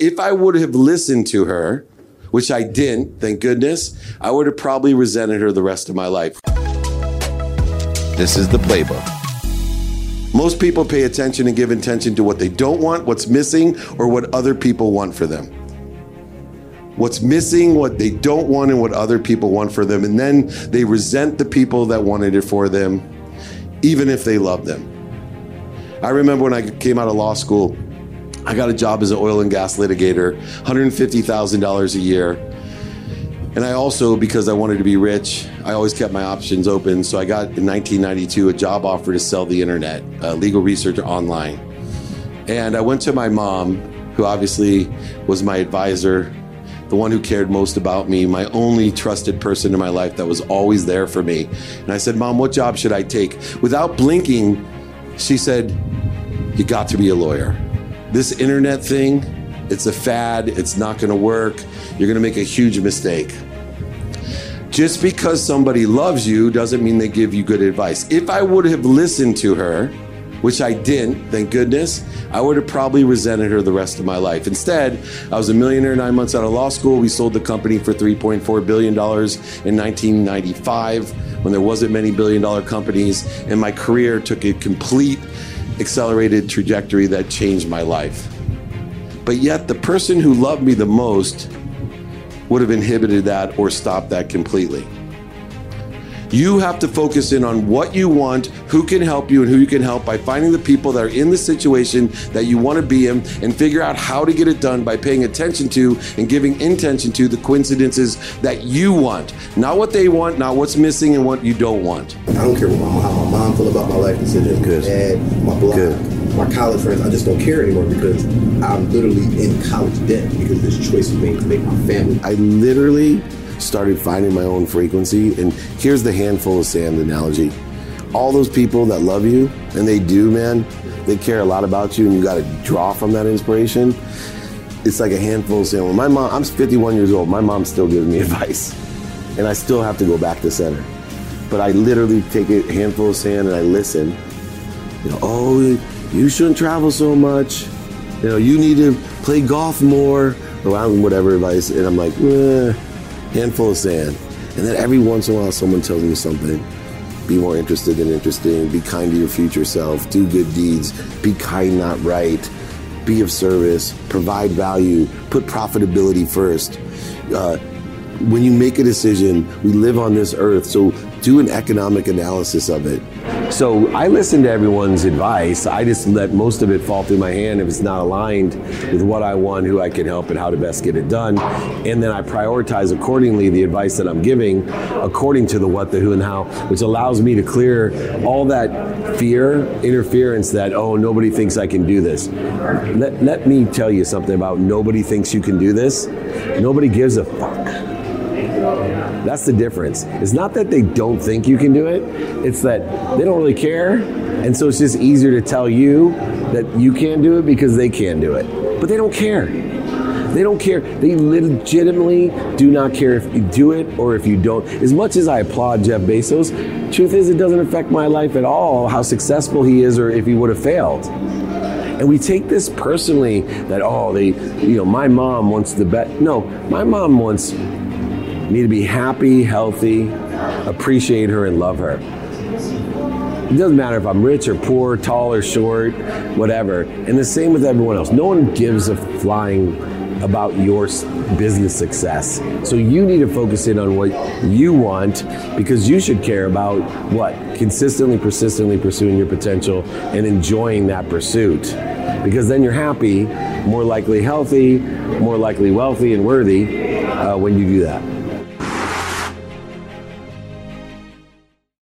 If I would have listened to her, which I didn't, thank goodness, I would have probably resented her the rest of my life. This is the playbook. Most people pay attention and give attention to what they don't want, what's missing, or what other people want for them. What's missing, what they don't want, and what other people want for them. And then they resent the people that wanted it for them, even if they love them. I remember when I came out of law school, I got a job as an oil and gas litigator, $150,000 a year. And I also, because I wanted to be rich, I always kept my options open. So I got in 1992 a job offer to sell the internet, uh, legal research online. And I went to my mom, who obviously was my advisor, the one who cared most about me, my only trusted person in my life that was always there for me. And I said, Mom, what job should I take? Without blinking, she said, You got to be a lawyer. This internet thing, it's a fad, it's not gonna work, you're gonna make a huge mistake. Just because somebody loves you doesn't mean they give you good advice. If I would have listened to her, which I didn't, thank goodness, I would have probably resented her the rest of my life. Instead, I was a millionaire nine months out of law school. We sold the company for $3.4 billion in 1995 when there wasn't many billion dollar companies, and my career took a complete accelerated trajectory that changed my life. But yet, the person who loved me the most would have inhibited that or stopped that completely. You have to focus in on what you want, who can help you, and who you can help by finding the people that are in the situation that you want to be in and figure out how to get it done by paying attention to and giving intention to the coincidences that you want. Not what they want, not what's missing and what you don't want. I don't care what my, how my mom feel about my life decisions, Good. dad, my block, Good. my college friends. I just don't care anymore because I'm literally in college debt because this choice was made to make my family. I literally started finding my own frequency. And here's the handful of sand analogy. All those people that love you, and they do, man, they care a lot about you, and you got to draw from that inspiration. It's like a handful of sand. When my mom, I'm 51 years old, my mom still gives me advice, and I still have to go back to center. But I literally take a handful of sand and I listen. You know, oh, you shouldn't travel so much. You know, you need to play golf more, or whatever advice. And I'm like, eh, handful of sand. And then every once in a while, someone tells me something. Be more interested than interesting. Be kind to your future self. Do good deeds. Be kind, not right. Be of service. Provide value. Put profitability first. Uh, when you make a decision, we live on this earth, so do an economic analysis of it. So I listen to everyone's advice. I just let most of it fall through my hand if it's not aligned with what I want, who I can help, and how to best get it done. And then I prioritize accordingly the advice that I'm giving according to the what, the who, and how, which allows me to clear all that fear, interference that, oh, nobody thinks I can do this. Let, let me tell you something about nobody thinks you can do this. Nobody gives a fuck. That's the difference. It's not that they don't think you can do it, it's that they don't really care. And so it's just easier to tell you that you can't do it because they can do it. But they don't care. They don't care. They legitimately do not care if you do it or if you don't. As much as I applaud Jeff Bezos, truth is, it doesn't affect my life at all how successful he is or if he would have failed. And we take this personally that, oh, they, you know, my mom wants the best. No, my mom wants me to be happy, healthy, appreciate her, and love her. It doesn't matter if I'm rich or poor, tall or short, whatever. And the same with everyone else. No one gives a flying about your business success. So you need to focus in on what you want because you should care about what? Consistently, persistently pursuing your potential and enjoying that pursuit. Because then you're happy, more likely healthy, more likely wealthy and worthy uh, when you do that.